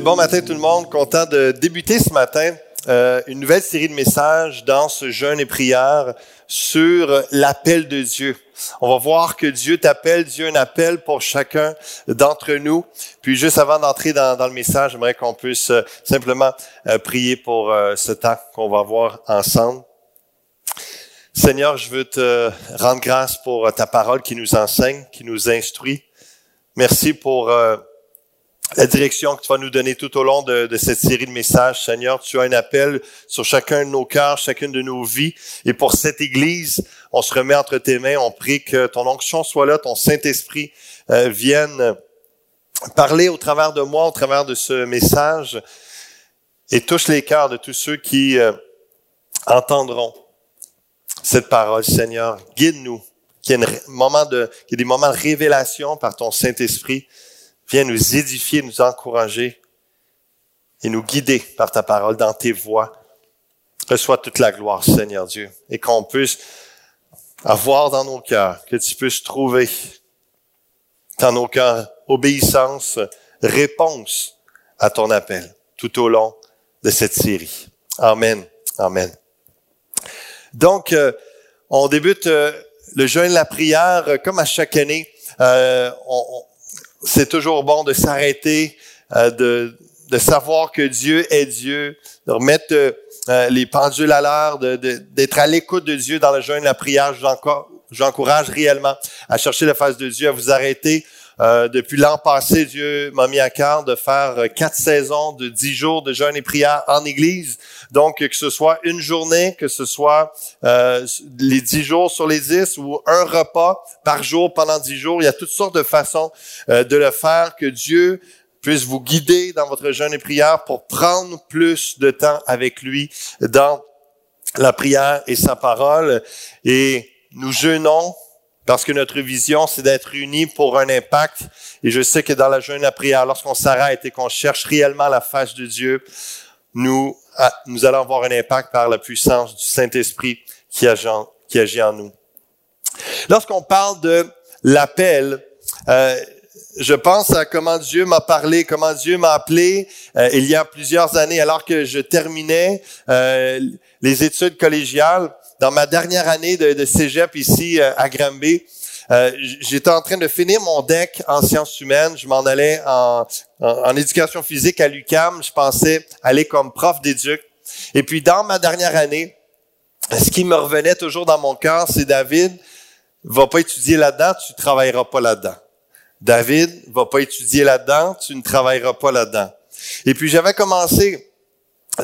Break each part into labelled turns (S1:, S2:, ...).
S1: bon matin tout le monde, content de débuter ce matin euh, une nouvelle série de messages dans ce jeûne et prière sur l'appel de Dieu. On va voir que Dieu t'appelle, Dieu un appel pour chacun d'entre nous. Puis juste avant d'entrer dans, le message, j'aimerais qu'on puisse euh, simplement euh, prier pour ce temps qu'on va voir ensemble. Seigneur, je veux te rendre grâce pour ta parole qui nous enseigne, qui nous instruit. Merci pour la direction que tu vas nous donner tout au long de, cette série de messages. Seigneur, tu as un appel sur chacun de nos cœurs, chacune de nos vies. Et pour cette Église, on se remet entre tes mains. On prie que ton onction soit là, ton Saint-Esprit euh, vienne parler au travers de moi, au travers de ce message, et touche les cœurs de tous ceux qui euh, entendront cette parole, Seigneur. Guide-nous, qu'il y ait, moment de, qu'il y ait des moments de révélation par ton Saint-Esprit Viens nous édifier, nous encourager et nous guider par ta parole dans tes voies. Reçois toute la gloire, Seigneur Dieu, et qu'on puisse avoir dans nos cœurs, que tu puisses trouver dans nos cœurs obéissance, réponse à ton appel tout au long de cette série. Amen. Amen. Donc, euh, on débute euh, le jeûne de la prière euh, comme à chaque année. on, c'est toujours bon de s'arrêter, euh, de, de savoir que Dieu est Dieu, de remettre euh, les pendules à l'heure, d'être à l'écoute de Dieu dans le jeûne, la prière. J'encourage réellement à chercher la face de Dieu, à vous arrêter euh, depuis l'an passé, Dieu m'a mis à cœur de faire euh, quatre saisons de dix jours de jeûne et prière en Église. Donc, que ce soit une journée, que ce soit euh, les dix jours sur les dix ou un repas par jour pendant dix jours, il y a toutes sortes de façons de le faire. Que Dieu puisse vous guider dans votre jeûne et prière pour prendre plus de temps avec lui dans la prière et sa parole. Et nous jeûnons parce que notre vision, c'est d'être unis pour un impact. Et je sais que dans la jeûne à prière, lorsqu'on s'arrête et qu'on cherche réellement la face de Dieu, nous, ah, nous allons avoir un impact par la puissance du Saint-Esprit qui agit en nous. Lorsqu'on parle de l'appel, euh, je pense à comment Dieu m'a parlé, comment Dieu m'a appelé euh, il y a plusieurs années, alors que je terminais euh, les études collégiales dans ma dernière année de, cégep ici euh, à Granby, euh, j'étais en train de finir mon deck en sciences humaines. Je m'en allais en, en, éducation physique à l'UCAM. Je pensais aller comme prof d'éduc. Et puis, dans ma dernière année, ce qui me revenait toujours dans mon cœur, c'est David, va pas étudier là-dedans, tu travailleras pas là-dedans. David, va pas étudier là-dedans, tu ne travailleras pas là-dedans. Et puis, j'avais commencé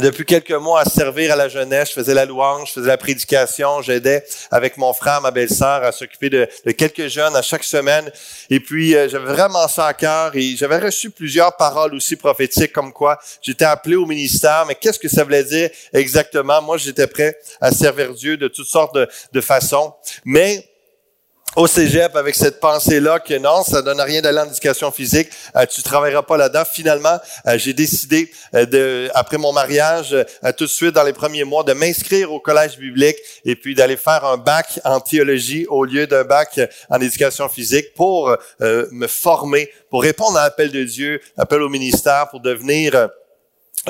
S1: depuis quelques mois à servir à la jeunesse. Je faisais la louange, je faisais la prédication, j'aidais avec mon frère, ma belle-sœur à s'occuper de, quelques jeunes à chaque semaine. Et puis, euh, j'avais vraiment ça à cœur et j'avais reçu plusieurs paroles aussi prophétiques comme quoi j'étais appelé au ministère, mais qu'est-ce que ça voulait dire exactement? Moi, j'étais prêt à servir Dieu de toutes sortes de, de façons. Mais au cégep avec cette pensée-là que non, ça donne rien d'aller en éducation physique, euh, tu travailleras pas là-dedans. Finalement, euh, j'ai décidé euh, de, après mon mariage, tout de suite dans les premiers mois, de m'inscrire au collège biblique et puis d'aller faire un bac en théologie au lieu d'un bac en éducation physique pour me former, pour répondre à l'appel de Dieu, appel au ministère, pour devenir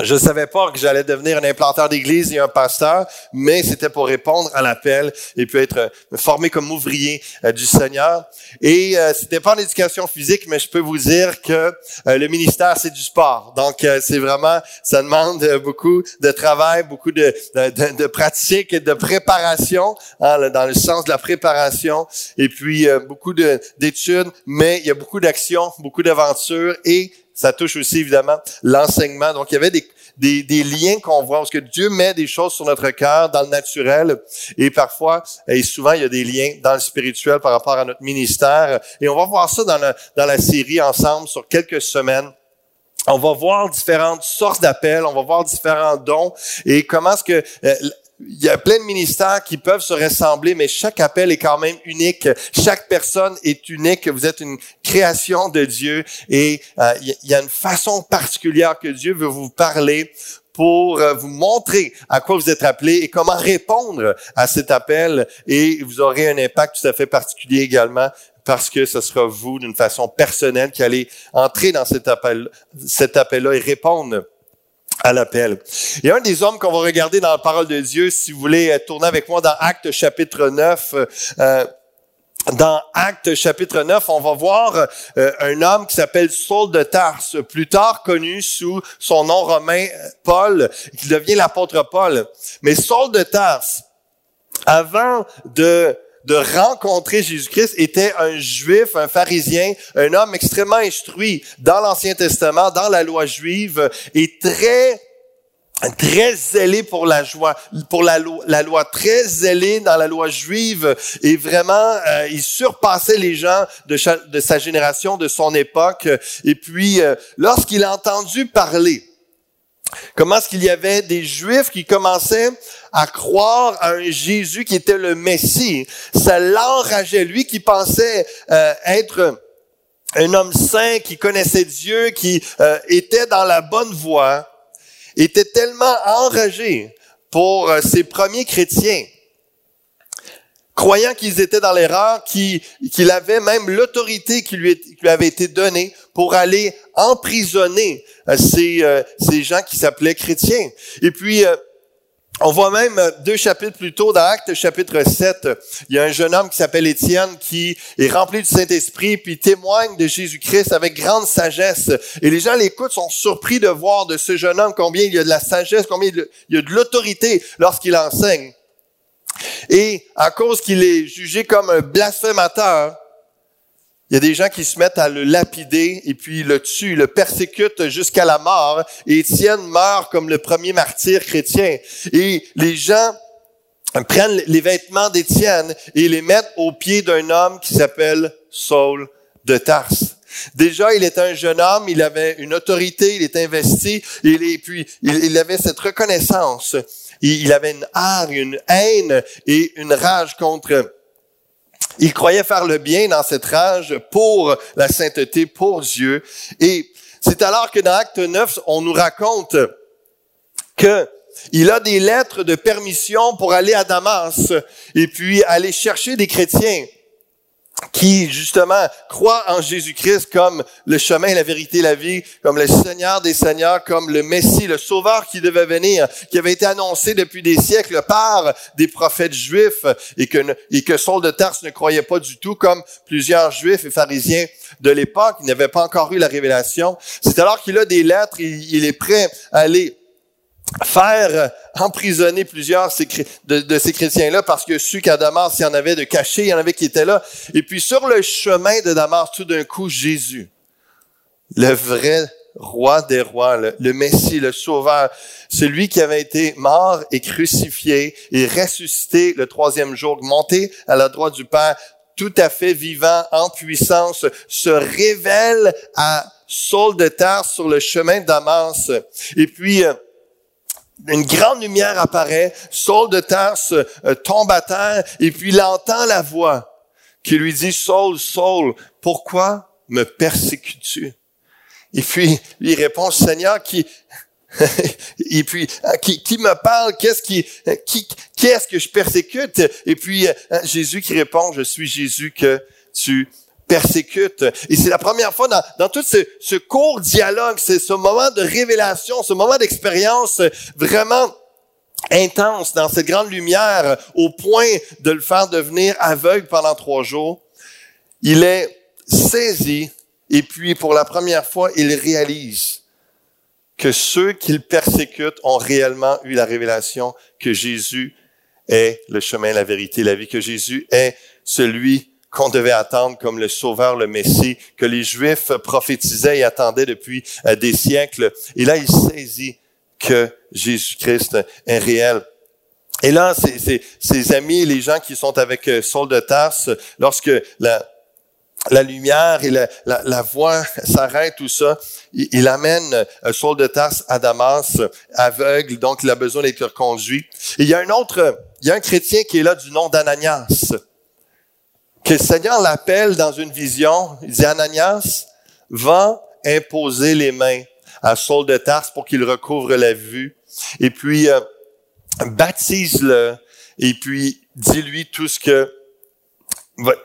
S1: je ne savais pas que j'allais devenir un implanteur d'église et un pasteur, mais c'était pour répondre à l'appel et puis être me former comme ouvrier euh, du Seigneur. Et euh, c'était pas en éducation physique, mais je peux vous dire que euh, le ministère c'est du sport. Donc euh, c'est vraiment, ça demande beaucoup de travail, beaucoup de, de, de pratique et de préparation, hein, dans le sens de la préparation, et puis beaucoup d'études, mais il y a beaucoup d'actions, beaucoup d'aventures et ça touche aussi évidemment l'enseignement. Donc, il y avait des, des, des liens qu'on voit, parce que Dieu met des choses sur notre cœur dans le naturel, et parfois, et souvent, il y a des liens dans le spirituel par rapport à notre ministère. Et on va voir ça dans la, dans la série ensemble sur quelques semaines. On va voir différentes sortes d'appels, on va voir différents dons et comment est-ce que euh, il y a plein de ministères qui peuvent se ressembler, mais chaque appel est quand même unique. Chaque personne est unique. Vous êtes une création de Dieu et euh, il y a une façon particulière que Dieu veut vous parler pour euh, vous montrer à quoi vous êtes appelé et comment répondre à cet appel. Et vous aurez un impact tout à fait particulier également parce que ce sera vous, d'une façon personnelle, qui allez entrer dans cet appel, cet appel-là et répondre à l'appel. A un des hommes qu'on va regarder dans la parole de Dieu, si vous voulez euh, tourner avec moi dans Actes chapitre 9, euh, dans Actes chapitre 9, on va voir euh, un homme qui s'appelle Saul de Tarse, plus tard connu sous son nom romain Paul, qui devient l'apôtre Paul. Mais Saul de Tarse, avant de de rencontrer Jésus-Christ était un juif, un pharisien, un homme extrêmement instruit dans l'Ancien Testament, dans la loi juive, et très très zélé pour la joie, pour la loi, la loi très zélé dans la loi juive et vraiment euh, il surpassait les gens de, sa génération, de son époque. Et puis euh, lorsqu'il a entendu parler Comment est-ce qu'il y avait des Juifs qui commençaient à croire à un Jésus qui était le Messie? Ça l'enrageait. Lui qui pensait euh, être un homme saint, qui connaissait Dieu, qui euh, était dans la bonne voie, était tellement enragé pour euh, ses premiers chrétiens croyant qu'ils étaient dans l'erreur, qu'il avait même l'autorité qui lui, lui, avait été donnée pour aller emprisonner euh, ces, euh, ces gens qui s'appelaient chrétiens. Et puis, euh, on voit même deux chapitres plus tôt, dans Actes chapitre 7, il y a un jeune homme qui s'appelle Étienne qui est rempli du Saint-Esprit, puis témoigne de Jésus-Christ avec grande sagesse. Et les gens l'écoutent, sont surpris de voir de ce jeune homme combien il y a de la sagesse, combien il y a de l'autorité lorsqu'il enseigne. Et à cause qu'il est jugé comme un blasphémateur, il y a des gens qui se mettent à le lapider et puis le tuent, le persécutent jusqu'à la mort. Et Étienne meurt comme le premier martyr chrétien. Et les gens prennent les vêtements d'Étienne et les mettent aux pieds d'un homme qui s'appelle Saul de Tarse. Déjà, il était un jeune homme, il avait une autorité, il était investi, et puis il avait cette reconnaissance il avait une une haine et une rage contre il croyait faire le bien dans cette rage pour la sainteté, pour Dieu. Et c'est alors que dans Acte 9, on nous raconte que il a des lettres de permission pour aller à Damas et puis aller chercher des chrétiens qui justement croient en Jésus-Christ comme le chemin, la vérité, la vie, comme le Seigneur des Seigneurs, comme le Messie, le Sauveur qui devait venir, qui avait été annoncé depuis des siècles par des prophètes juifs et que, Saul de Tarse ne croyait pas du tout, comme plusieurs juifs et pharisiens de l'époque, il n'avait pas encore eu la révélation. C'est alors qu'il a des lettres, il est prêt à aller faire emprisonner plusieurs de, ces chrétiens-là parce que su qu'à Damas, il y en avait de cachés, il y en avait qui étaient là. Et puis sur le chemin de Damas, tout d'un coup, Jésus, le vrai roi des rois, le, Messie, le Sauveur, celui qui avait été mort et crucifié et ressuscité le troisième jour, monté à la droite du Père, tout à fait vivant, en puissance, se révèle à Saul de Tarse sur le chemin de Damas. Et puis, euh, une grande lumière apparaît, Saul de Tarse euh, tombe à terre et puis il entend la voix qui lui dit, Saul, Saul, pourquoi me persécutes-tu? Et puis il répond, Seigneur, qui, et puis euh, qui, me parle, qu'est-ce qui, qui, qu'est-ce que je persécute? Et puis euh, Jésus qui répond, je suis Jésus que tu persécute. Et c'est la première fois dans, dans tout ce, ce court dialogue, c'est ce moment de révélation, ce moment d'expérience vraiment intense dans cette grande lumière au point de le faire devenir aveugle pendant trois jours. Il est saisi et puis pour la première fois, il réalise que ceux qu'il persécute ont réellement eu la révélation que Jésus est le chemin, la vérité, la vie, que Jésus est celui qu'on devait attendre comme le Sauveur, le Messie, que les Juifs prophétisaient et attendaient depuis euh, des siècles. Et là, il saisit que Jésus-Christ est réel. Et là, ses, amis, les gens qui sont avec euh, Saul de Tarse, lorsque la, lumière et la, voix s'arrêtent, tout ça, il, amène euh, Saul de Tarse à Damas, aveugle, donc il a besoin d'être reconduit. Et il y a un autre, il y a un chrétien qui est là du nom d'Ananias que le Seigneur l'appelle dans une vision. Il dit, Ananias, va imposer les mains à Saul de Tarse pour qu'il recouvre la vue. et puis euh, baptise-le, et puis dis-lui tout ce que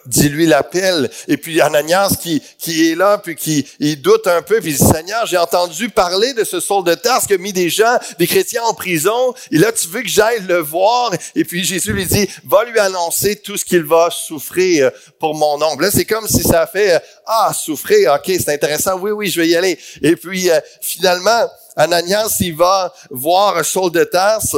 S1: dis-lui l'appel. Et puis Ananias qui, qui est là, puis qui il doute un peu, puis il dit, Seigneur, j'ai entendu parler de ce Saul de Tarse qui a mis des gens, des chrétiens en prison, et là tu veux que j'aille le voir? Et puis Jésus lui dit, va lui annoncer tout ce qu'il va souffrir pour mon nom. Là, c'est comme si ça fait, ah, souffrir, ok, c'est intéressant, oui, oui, je vais y aller. Et puis euh, finalement, Ananias, il va voir Saul de Tarse.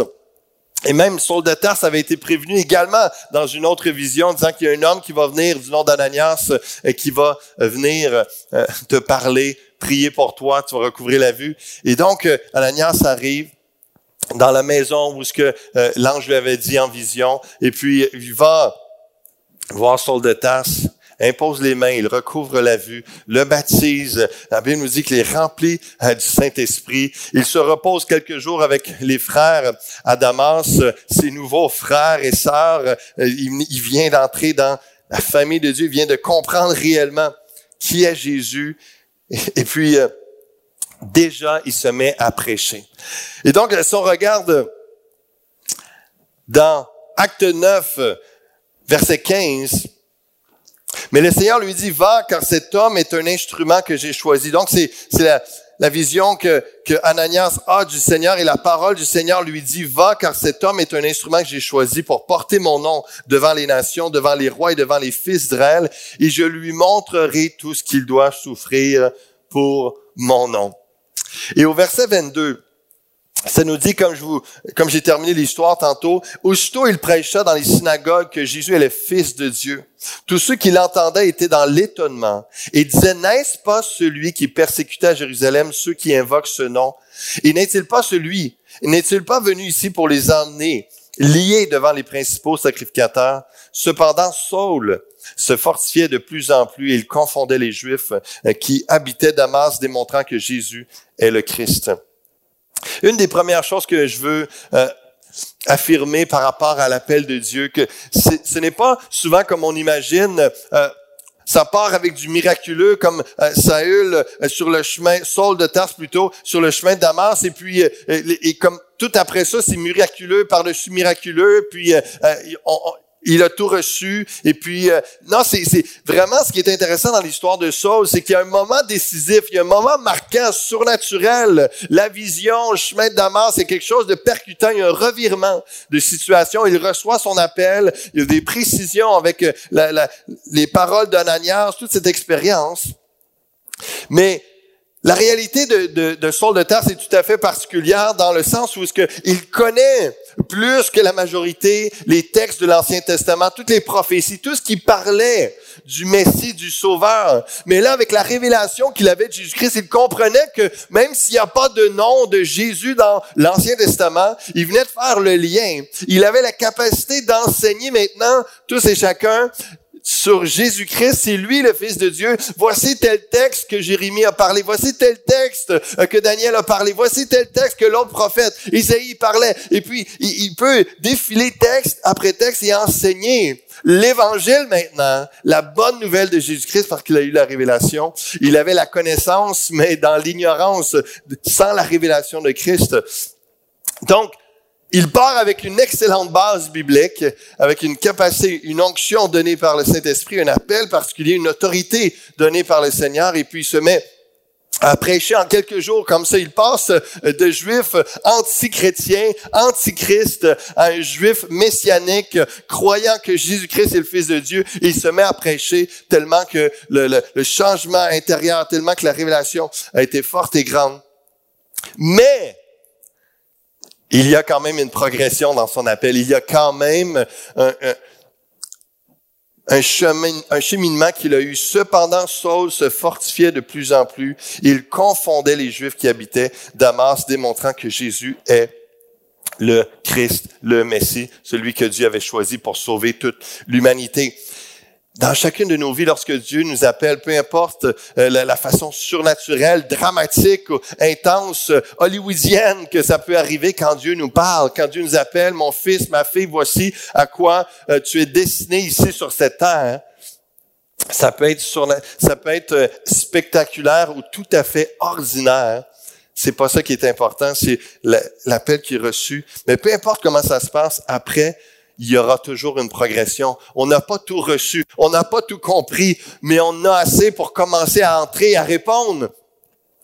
S1: Et même Saul de Tarse avait été prévenu également dans une autre vision, disant qu'il y a un homme qui va venir du nom d'Ananias euh, qui va euh, venir euh, te parler, prier pour toi, tu vas recouvrir la vue. Et donc, Ananias arrive dans la maison où ce que l'ange lui avait dit en vision, et puis il va voir Saul de Tarse impose les mains, il recouvre la vue, le baptise. La Bible nous dit qu'il est rempli euh, du Saint-Esprit. Il se repose quelques jours avec les frères à Damas, ses nouveaux frères et sœurs. Euh, il, vient d'entrer dans la famille de Dieu, il vient de comprendre réellement qui est Jésus. Et, puis, euh, déjà, il se met à prêcher. Et donc, si on regarde dans Acte 9, verset 15, mais le Seigneur lui dit, va, car cet homme est un instrument que j'ai choisi. Donc, c'est, la, la vision que, que Ananias a du Seigneur et la parole du Seigneur lui dit, va, car cet homme est un instrument que j'ai choisi pour porter mon nom devant les nations, devant les rois et devant les fils d'Israël, et je lui montrerai tout ce qu'il doit souffrir pour mon nom. Et au verset 22, ça nous dit, comme je vous, j'ai terminé l'histoire tantôt, aussitôt il prêcha dans les synagogues que Jésus est le Fils de Dieu. Tous ceux qui l'entendaient étaient dans l'étonnement et disaient, n'est-ce pas celui qui persécutait à Jérusalem ceux qui invoquent ce nom? Et n'est-il pas celui, n'est-il pas venu ici pour les emmener liés devant les principaux sacrificateurs? Cependant, Saul se fortifiait de plus en plus et il confondait les Juifs euh, qui habitaient Damas, démontrant que Jésus est le Christ. Une des premières choses que je veux euh, affirmer par rapport à l'appel de Dieu, que ce n'est pas souvent comme on imagine. Euh, ça part avec du miraculeux comme euh, Saül sur le chemin, Saul de Tarse plutôt, sur le chemin de Damas, et puis et comme tout après ça, c'est miraculeux par-dessus miraculeux, puis on, il a tout reçu. Et puis, euh, non, c'est vraiment ce qui est intéressant dans l'histoire de Saul, c'est qu'il y a un moment décisif, il y a un moment marquant, surnaturel. La vision, le chemin de Damas, c'est quelque chose de percutant. Il y a un revirement de situation. Il reçoit son appel. Il y a des précisions avec euh, la, les paroles d'Ananias, toute cette expérience. Mais la réalité de, de, de Saul de Tarse est tout à fait particulière dans le sens où ce que il connaît plus que la majorité les textes de l'Ancien Testament, toutes les prophéties, tout ce qui parlait du Messie, du Sauveur. Mais là, avec la révélation qu'il avait de Jésus-Christ, il comprenait que même s'il n'y a pas de nom de Jésus dans l'Ancien Testament, il venait de faire le lien. Il avait la capacité d'enseigner maintenant tous et chacun sur Jésus-Christ, c'est lui le Fils de Dieu. Voici tel texte que Jérémie a parlé. Voici tel texte euh, que Daniel a parlé. Voici tel texte que l'autre prophète, Isaïe, parlait. Et puis, il, peut défiler texte après texte et enseigner l'évangile maintenant, la bonne nouvelle de Jésus-Christ parce qu'il a eu la révélation. Il avait la connaissance, mais dans l'ignorance, sans la révélation de Christ. Donc, il part avec une excellente base biblique, avec une capacité, une onction donnée par le Saint-Esprit, un appel particulier, une autorité donnée par le Seigneur, et puis il se met à prêcher en quelques jours comme ça. Il passe de juif anti-chrétien, anti-Christ, à un juif messianique, croyant que Jésus-Christ est le Fils de Dieu. Et il se met à prêcher tellement que le, le changement intérieur, tellement que la révélation a été forte et grande. Mais, il y a quand même une progression dans son appel. Il y a quand même un, un, chemin, un cheminement qu'il a eu. Cependant, Saul se fortifiait de plus en plus. Il confondait les Juifs qui habitaient Damas, démontrant que Jésus est le Christ, le Messie, celui que Dieu avait choisi pour sauver toute l'humanité dans chacune de nos vies, lorsque Dieu nous appelle, peu importe euh, la, façon surnaturelle, dramatique, intense, hollywoodienne que ça peut arriver quand Dieu nous parle, quand Dieu nous appelle, mon fils, ma fille, voici à quoi euh, tu es destiné ici sur cette terre. Ça peut être ça peut être euh, spectaculaire ou tout à fait ordinaire. C'est pas ça qui est important, c'est l'appel qui est reçu. Mais peu importe comment ça se passe, après, il y aura toujours une progression. On n'a pas tout reçu, on n'a pas tout compris, mais on a assez pour commencer à entrer, à répondre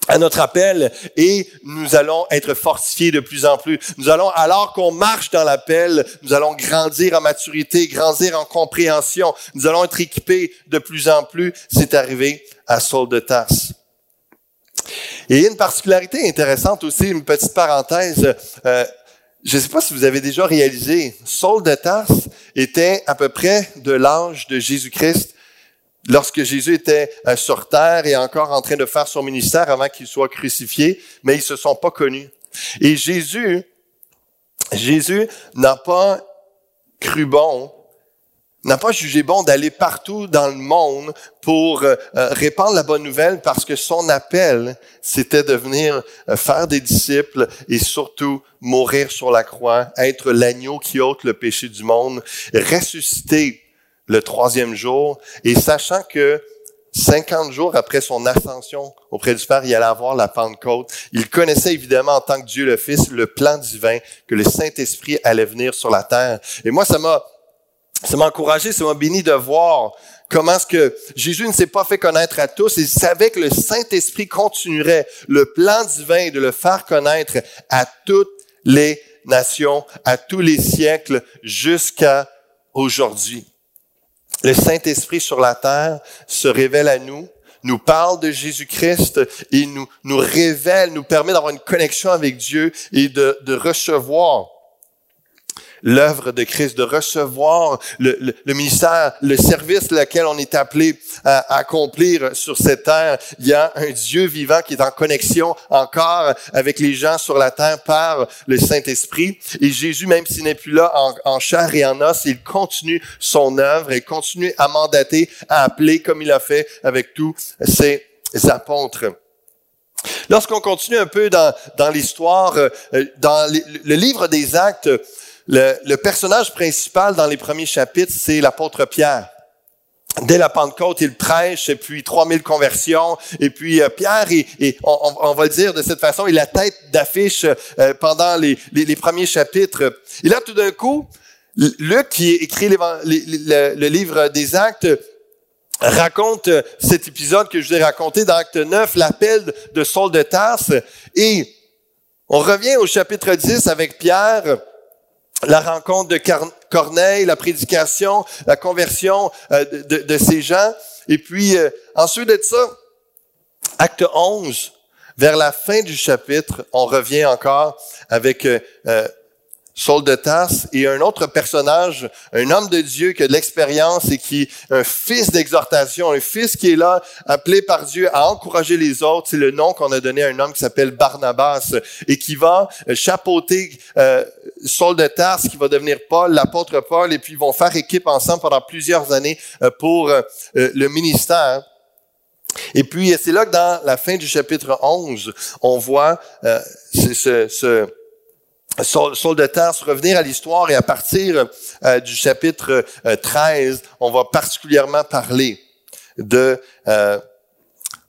S1: à notre appel et nous allons être fortifiés de plus en plus. Nous allons, alors qu'on marche dans l'appel, nous allons grandir en maturité, grandir en compréhension. Nous allons être équipés de plus en plus. C'est arrivé à Saul de Tarse. Et une particularité intéressante aussi, une petite parenthèse. Euh, je ne sais pas si vous avez déjà réalisé, Saul de Tarse était à peu près de l'âge de Jésus-Christ lorsque Jésus était euh, sur terre et encore en train de faire son ministère avant qu'il soit crucifié, mais ils se sont pas connus. Et Jésus, Jésus n'a pas cru bon, n'a pas jugé bon d'aller partout dans le monde pour euh, euh, répandre la bonne nouvelle parce que son appel, c'était de venir faire des disciples et surtout mourir sur la croix, être l'agneau qui ôte le péché du monde, ressusciter le troisième jour, et sachant que 50 jours après son ascension auprès du Père, il allait avoir la Pentecôte. Il connaissait évidemment en tant que Dieu le Fils le plan divin que le Saint-Esprit allait venir sur la terre. Et moi, ça m'a, ça m'a encouragé, ça m'a béni de voir comment est-ce que Jésus ne s'est pas fait connaître à tous. Il savait que le Saint-Esprit continuerait le plan divin de le faire connaître à toutes les nations, à tous les siècles, jusqu'à aujourd'hui le Saint-Esprit sur la terre se révèle à nous, nous parle de Jésus-Christ et nous, révèle, nous permet d'avoir une connexion avec Dieu et de recevoir l'œuvre de Christ, de recevoir le, ministère, le service lequel on est appelé à, accomplir sur cette terre. Il y a un Dieu vivant qui est en connexion encore avec les gens sur la terre par le Saint-Esprit. Et Jésus, même s'il n'est plus là en, chair et en os, il continue son œuvre et continue à mandater, à appeler comme il a fait avec tous ses apôtres. Lorsqu'on continue un peu dans, dans l'histoire, euh, dans le livre des Actes, le, personnage principal dans les premiers chapitres, c'est l'apôtre Pierre. Dès la Pentecôte, il prêche, et puis 3000 conversions, et puis euh, Pierre, et, on, va le dire de cette façon, il est la tête d'affiche euh, pendant les, premiers chapitres. Et là, tout d'un coup, Luc, qui écrit le, livre des Actes, raconte cet épisode que je vous ai raconté dans Acte 9, l'appel de Saul de Tarse, et on revient au chapitre 10 avec Pierre, la rencontre de Corneille, la prédication, la conversion euh, de, ces gens. Et puis, euh, ensuite de ça, acte 11, vers la fin du chapitre, on revient encore avec euh, Saul de Tarse, et un autre personnage, un homme de Dieu qui a de l'expérience et qui est un fils d'exhortation, un fils qui est là, appelé par Dieu à encourager les autres. C'est le nom qu'on a donné à un homme qui s'appelle Barnabas et qui va chapeauter euh, Saul de Tarse, qui va devenir Paul, l'apôtre Paul, et puis ils vont faire équipe ensemble pendant plusieurs années euh, pour euh, le ministère. Et puis, c'est là que dans la fin du chapitre 11, on voit ce, ce Saul, de Tarse, revenir à l'histoire et à partir euh, du chapitre 13, euh, on va particulièrement parler de, euh,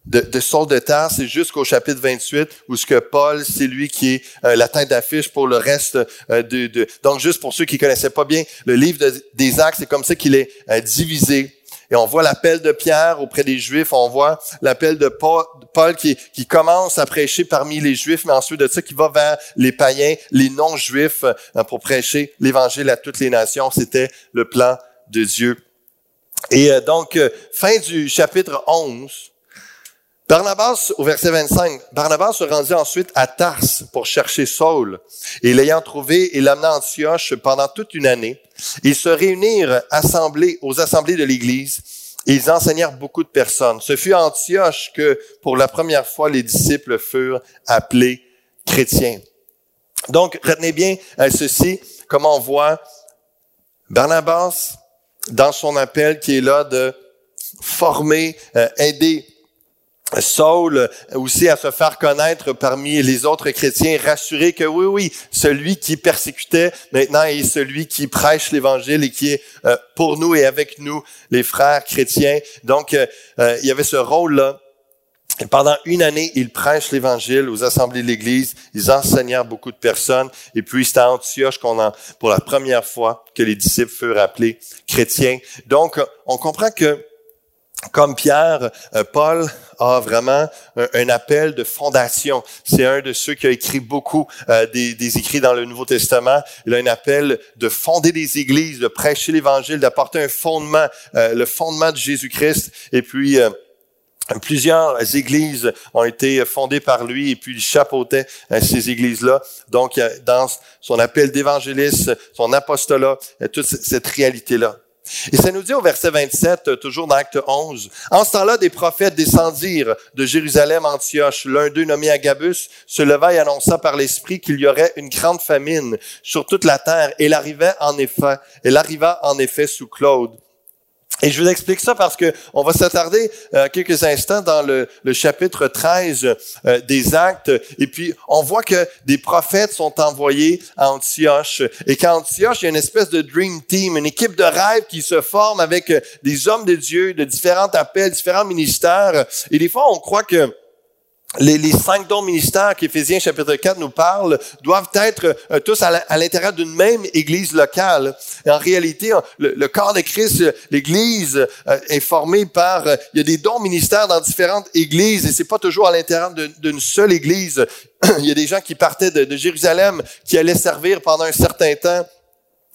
S1: de, de de Tarse jusqu'au chapitre 28 où ce que Paul, c'est lui qui est la tête d'affiche pour le reste de, de, Donc, juste pour ceux qui connaissaient pas bien le livre des Actes, c'est comme ça qu'il est divisé. Et on voit l'appel de Pierre auprès des Juifs, on voit l'appel de Paul qui, qui, commence à prêcher parmi les Juifs, mais ensuite de ça, qui va vers les païens, les non-Juifs, euh, pour prêcher l'Évangile à toutes les nations. C'était le plan de Dieu. Et euh, donc, euh, fin du chapitre 11, Barnabas, au verset 25, Barnabas se rendit ensuite à Tarse pour chercher Saul. Et l'ayant trouvé, il l'amena à Antioche pendant toute une année. Ils se réunirent assemblés, aux assemblées de l'Église ils enseignèrent beaucoup de personnes. Ce fut à Antioche que, pour la première fois, les disciples furent appelés chrétiens. Donc, retenez bien euh, ceci, comme on voit Barnabas, dans son appel qui est là de former, euh, aider Saul aussi à se faire connaître parmi les autres chrétiens, rassurer que oui, oui, celui qui persécutait maintenant est celui qui prêche l'Évangile et qui est euh, pour nous et avec nous, les frères chrétiens. Donc, euh, euh, il y avait ce rôle-là Et pendant une année, ils prêchent l'Évangile aux assemblées de l'Église, ils enseignèrent beaucoup de personnes, et puis c'est à Antioche qu'on a, pour la première fois, que les disciples furent appelés chrétiens. Donc, on comprend que comme Pierre, euh, Paul a vraiment un, appel de fondation. C'est un de ceux qui a écrit beaucoup euh, des, écrits dans le Nouveau Testament. Il a un appel de fonder des églises, de prêcher l'Évangile, d'apporter un fondement, euh, le fondement de Jésus-Christ. Et puis, Plusieurs églises ont été fondées par lui et puis il chapeautait ces églises-là. Donc, dans son appel d'évangéliste, son apostolat, toute cette réalité-là. Et ça nous dit au verset 27, euh, toujours dans Acte 11, En ce temps-là, des prophètes descendirent de Jérusalem Antioche. L'un d'eux, nommé Agabus, se leva et annonça par l'Esprit qu'il y aurait une grande famine sur toute la terre. Et il arrivait en effet, elle arriva en effet sous Claude. Et je vous explique ça parce que on va s'attarder euh, quelques instants dans le, chapitre 13 euh, des Actes. Et puis, on voit que des prophètes sont envoyés à Antioche. Et qu'à Antioche, il y a une espèce de dream team, une équipe de rêve qui se forme avec euh, des hommes de Dieu de différents appels, différents ministères. Et des fois, on croit que les, les, cinq dons ministères qu'Éphésiens chapitre 4 nous parle doivent être euh, tous à l'intérieur d'une même église locale. En réalité, le, corps de Christ, l'église euh, est formé par, euh, il y a des dons ministères dans différentes églises et c'est pas toujours à l'intérieur d'une seule église. il y a des gens qui partaient de, de Jérusalem, qui allaient servir pendant un certain temps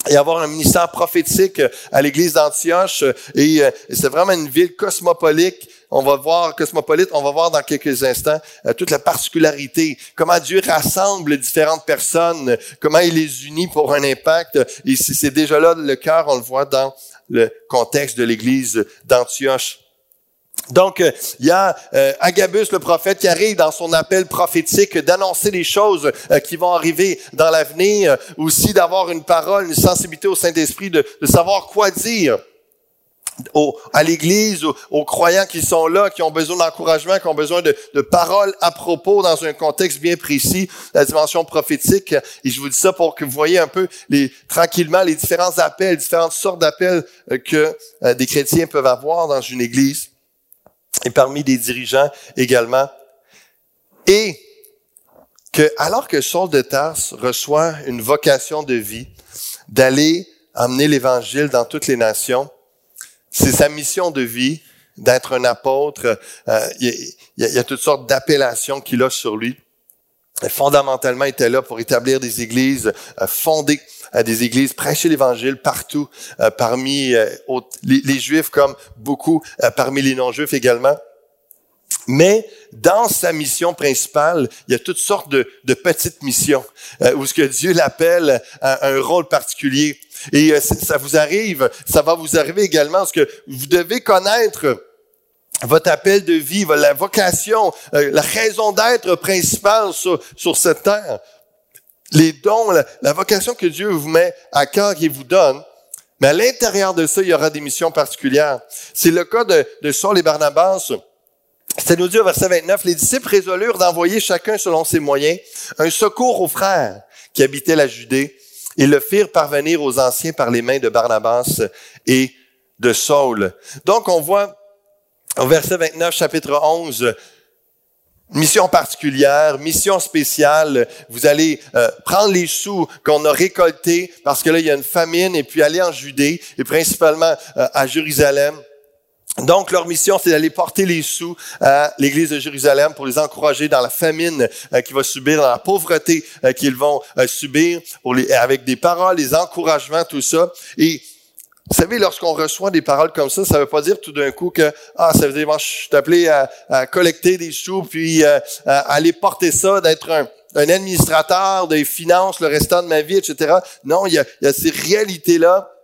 S1: et avoir un ministère prophétique à l'église d'Antioche. Et, c'est vraiment une ville cosmopolite on va voir, cosmopolite, on va voir dans quelques instants euh, toute la particularité, comment Dieu rassemble différentes personnes, comment il les unit pour un impact. Et c'est déjà là le cœur, on le voit dans le contexte de l'église d'Antioche. Donc, euh, il y a euh, Agabus, le prophète, qui arrive dans son appel prophétique d'annoncer les choses qui vont arriver dans l'avenir, aussi d'avoir une parole, une sensibilité au Saint-Esprit, de savoir quoi dire à l'Église, aux, croyants qui sont là, qui ont besoin d'encouragement, qui ont besoin de, de, paroles à propos dans un contexte bien précis, la dimension prophétique. Et je vous dis ça pour que vous voyez un peu les, tranquillement les différents appels, différentes sortes d'appels euh, que euh, des chrétiens peuvent avoir dans une Église et parmi des dirigeants également. Et que alors que Saul de Tarse reçoit une vocation de vie d'aller amener l'Évangile dans toutes les nations, c'est sa mission de vie d'être un apôtre. Euh, il, y a, toutes sortes d'appellations qu'il a sur lui. fondamentalement, il était là pour établir des églises, euh, fonder euh, des églises, prêcher l'Évangile partout, parmi les, Juifs comme beaucoup, parmi les non-Juifs également. Mais dans sa mission principale, il y a toutes sortes de, petites missions où ce que Dieu l'appelle à un rôle particulier. Et euh, ça vous arrive, ça va vous arriver également, parce que vous devez connaître votre appel de vie, la vocation, euh, la raison d'être principale sur, sur cette terre. Les dons, la, vocation que Dieu vous met à cœur et vous donne. Mais à l'intérieur de ça, il y aura des missions particulières. C'est le cas de, de Saul et Barnabas. C'est nous dit au verset 29, les disciples résolurent d'envoyer chacun selon ses moyens un secours aux frères qui habitaient la Judée ils le firent parvenir aux anciens par les mains de Barnabas et de Saul. Donc, on voit au verset 29, chapitre 11, mission particulière, mission spéciale. Vous allez euh, prendre les sous qu'on a récoltés parce que là, il y a une famine et puis aller en Judée et principalement euh, à Jérusalem. Donc, leur mission, c'est d'aller porter les sous à l'Église de Jérusalem pour les encourager dans la famine euh, qu'ils vont subir, dans la pauvreté euh, qu'ils vont euh, subir, avec des paroles, des encouragements, tout ça. Et vous savez, lorsqu'on reçoit des paroles comme ça, ça ne veut pas dire tout d'un coup que ah, ça veut dire moi, je suis appelé à, collecter des sous puis à aller porter ça, d'être un, administrateur des finances le restant de ma vie, etc. Non, il y a, il y a ces réalités-là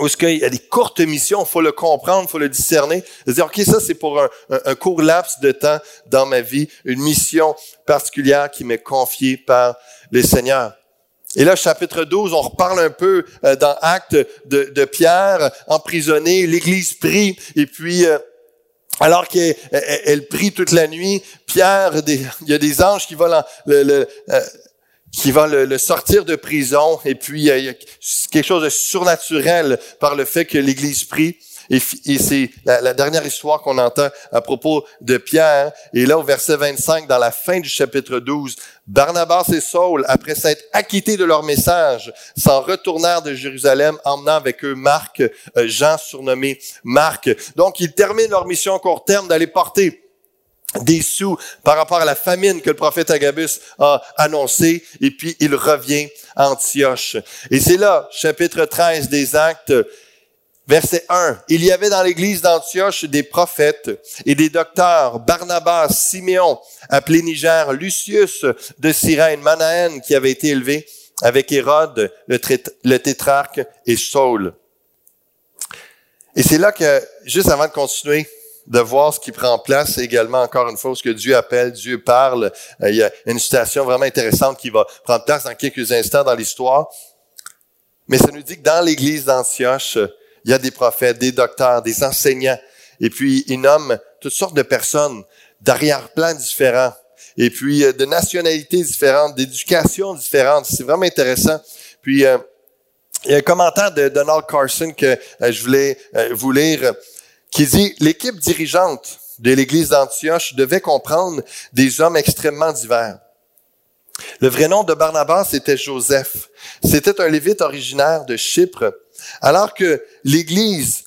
S1: où ce qu'il y a des courtes missions, faut le comprendre, faut le discerner, de dire, OK, ça c'est pour un, court laps de temps dans ma vie, une mission particulière qui m'est confiée par les Seigneurs. Et là, chapitre 12, on reparle un peu euh, dans Acte de, Pierre, emprisonné, l'Église prie, et puis euh, alors qu'elle prie toute la nuit, Pierre, il y a des anges qui volent le, le, euh, qui va le, sortir de prison, et puis il y a quelque chose de surnaturel par le fait que l'Église prie. Et, c'est la, dernière histoire qu'on entend à propos de Pierre. Et là, au verset 25, dans la fin du chapitre 12, Barnabas et Saul, après s'être acquittés de leur message, s'en retournèrent de Jérusalem, emmenant avec eux Marc, euh, Jean surnommé Marc. Donc, ils terminent leur mission à court terme d'aller porter des sous par rapport à la famine que le prophète Agabus a annoncé, et puis il revient à Antioche. Et c'est là, chapitre 13 des Actes, verset 1. Il y avait dans l'église d'Antioche des prophètes et des docteurs, Barnabas, Siméon, appelé Lucius de Cyrène, Manaën, qui avait été élevé avec Hérode, le, le tétrarque, et Saul. Et c'est là que, juste avant de continuer, de voir ce qui prend place également, encore une fois, ce que Dieu appelle, Dieu parle. Euh, il y a une situation vraiment intéressante qui va prendre place dans quelques instants dans l'histoire. Mais ça nous dit que dans l'église d'Antioche, il y a des prophètes, des docteurs, des enseignants, et puis ils nomment toutes sortes de personnes d'arrière-plan différents, et puis euh, de nationalités différentes, d'éducations différentes. C'est vraiment intéressant. Puis, euh, il y a un commentaire de Donald Carson que je voulais vous lire qui dit l'équipe dirigeante de l'église d'Antioche devait comprendre des hommes extrêmement divers. Le vrai nom de Barnabas était Joseph. C'était un lévite originaire de Chypre, alors que l'église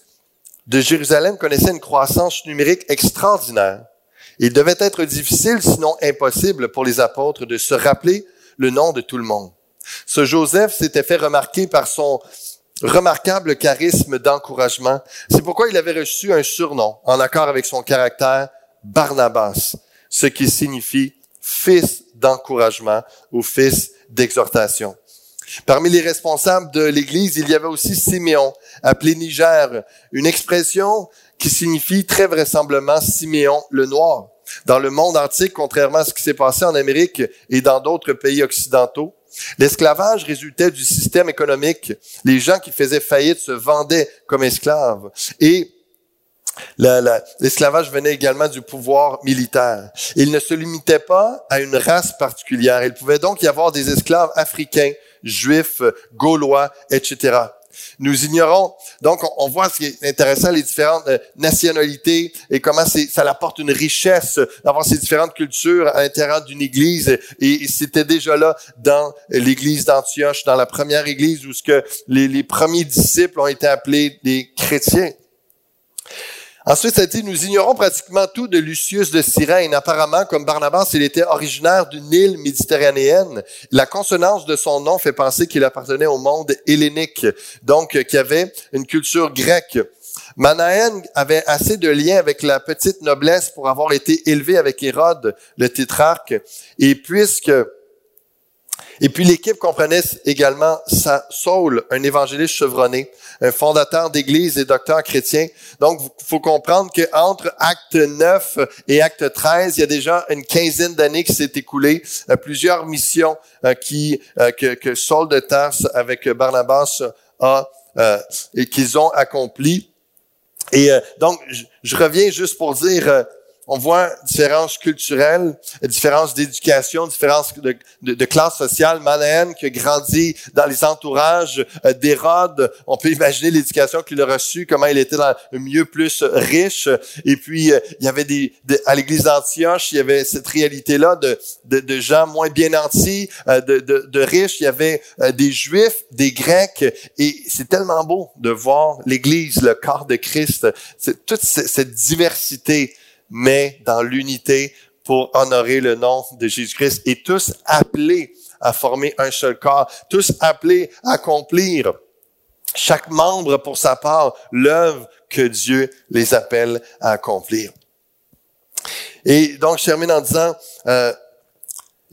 S1: de Jérusalem connaissait une croissance numérique extraordinaire. Il devait être difficile, sinon impossible, pour les apôtres de se rappeler le nom de tout le monde. Ce Joseph s'était fait remarquer par son remarquable charisme d'encouragement. C'est pourquoi il avait reçu un surnom en accord avec son caractère, Barnabas, ce qui signifie fils d'encouragement ou fils d'exhortation. Parmi les responsables de l'Église, il y avait aussi Siméon, appelé Niger, une expression qui signifie très vraisemblablement Siméon le Noir. Dans le monde antique, contrairement à ce qui s'est passé en Amérique et dans d'autres pays occidentaux, L'esclavage résultait du système économique. Les gens qui faisaient faillite se vendaient comme esclaves. Et l'esclavage venait également du pouvoir militaire. Il ne se limitait pas à une race particulière. Il pouvait donc y avoir des esclaves africains, juifs, gaulois, etc. Nous ignorons, donc on, voit ce qui est intéressant, les différentes euh, nationalités et comment ça apporte une richesse d'avoir ces différentes cultures à l'intérieur d'une église. Et, c'était déjà là dans l'église d'Antioche, dans la première église où ce que les, les premiers disciples ont été appelés des chrétiens. Ensuite, ça dit, nous ignorons pratiquement tout de Lucius de Cyrène. Apparemment, comme Barnabas, il était originaire d'une île méditerranéenne. La consonance de son nom fait penser qu'il appartenait au monde hellénique, donc qui avait une culture grecque. Manaen avait assez de liens avec la petite noblesse pour avoir été élevé avec Hérode, le tétrarque. Et puisque et puis l'équipe comprenait également Saul, un évangéliste chevronné, un fondateur d'église et docteur chrétien. Donc, il faut comprendre qu'entre acte 9 et acte 13, il y a déjà une quinzaine d'années qui s'est écoulée, euh, plusieurs missions euh, qui euh, que, que, Saul de Tarse avec Barnabas a et qu'ils ont accompli. Et donc, je reviens juste pour dire on voit différences culturelles, différences d'éducation, différences de, classe sociale. Manaen qui a grandi dans les entourages euh, d'Hérode, on peut imaginer l'éducation qu'il a reçue, comment il était dans milieu plus riche. Et puis, euh, il y avait des, à l'église d'Antioche, il y avait cette réalité-là de, de, gens moins bien nantis, euh, de, riches. Il y avait des Juifs, des Grecs. Et c'est tellement beau de voir l'église, le corps de Christ, toute cette diversité mais dans l'unité pour honorer le nom de Jésus-Christ et tous appelés à former un seul corps, tous appelés à accomplir chaque membre pour sa part l'œuvre que Dieu les appelle à accomplir. Et donc, je termine en disant, euh,